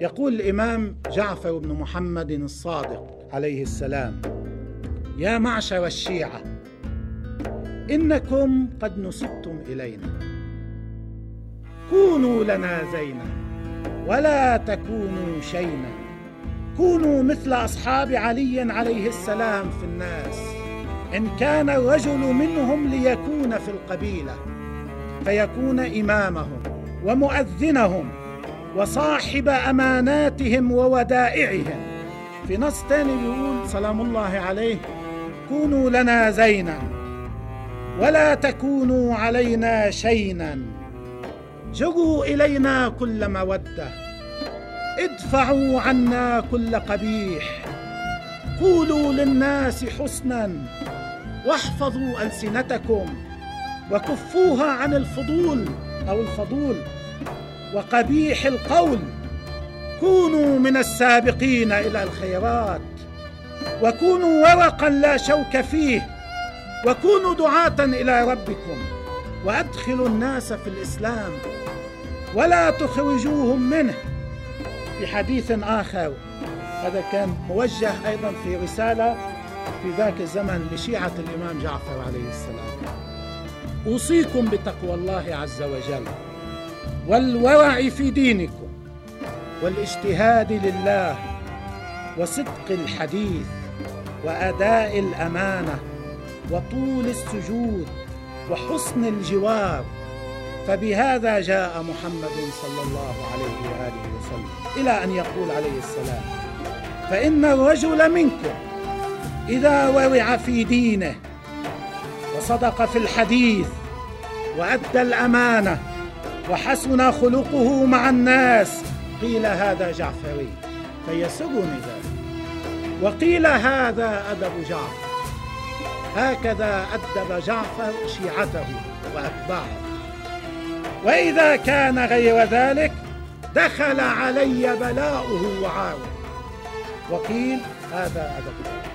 يقول الإمام جعفر بن محمد الصادق عليه السلام يا معشر الشيعة إنكم قد نسبتم إلينا. كونوا لنا زينا ولا تكونوا شينا. كونوا مثل أصحاب علي عليه السلام في الناس. إن كان الرجل منهم ليكون في القبيلة فيكون إمامهم ومؤذنهم وصاحب أماناتهم وودائعهم. في نص تاني بيقول سلام الله عليه كونوا لنا زينا ولا تكونوا علينا شينا. جروا إلينا كل مودة ادفعوا عنا كل قبيح. قولوا للناس حسنا واحفظوا ألسنتكم وكفوها عن الفضول أو الفضول. وقبيح القول. كونوا من السابقين إلى الخيرات وكونوا ورقا لا شوك فيه وكونوا دعاة إلى ربكم وأدخلوا الناس في الإسلام ولا تخرجوهم منه. في حديث آخر هذا كان موجه أيضا في رسالة في ذاك الزمن لشيعة الإمام جعفر عليه السلام. أوصيكم بتقوى الله عز وجل. والورع في دينكم والاجتهاد لله وصدق الحديث وأداء الأمانة وطول السجود وحسن الجوار فبهذا جاء محمد صلى الله عليه وآله وسلم إلى أن يقول عليه السلام فإن الرجل منكم إذا ورع في دينه وصدق في الحديث وأدى الأمانة وحسن خلقه مع الناس. قيل هذا جعفري فيسرني ذلك. وقيل هذا أدب جعفر. هكذا أدب جعفر شيعته وأتباعه. وإذا كان غير ذلك دخل علي بلاؤه وعاره وقيل هذا أدب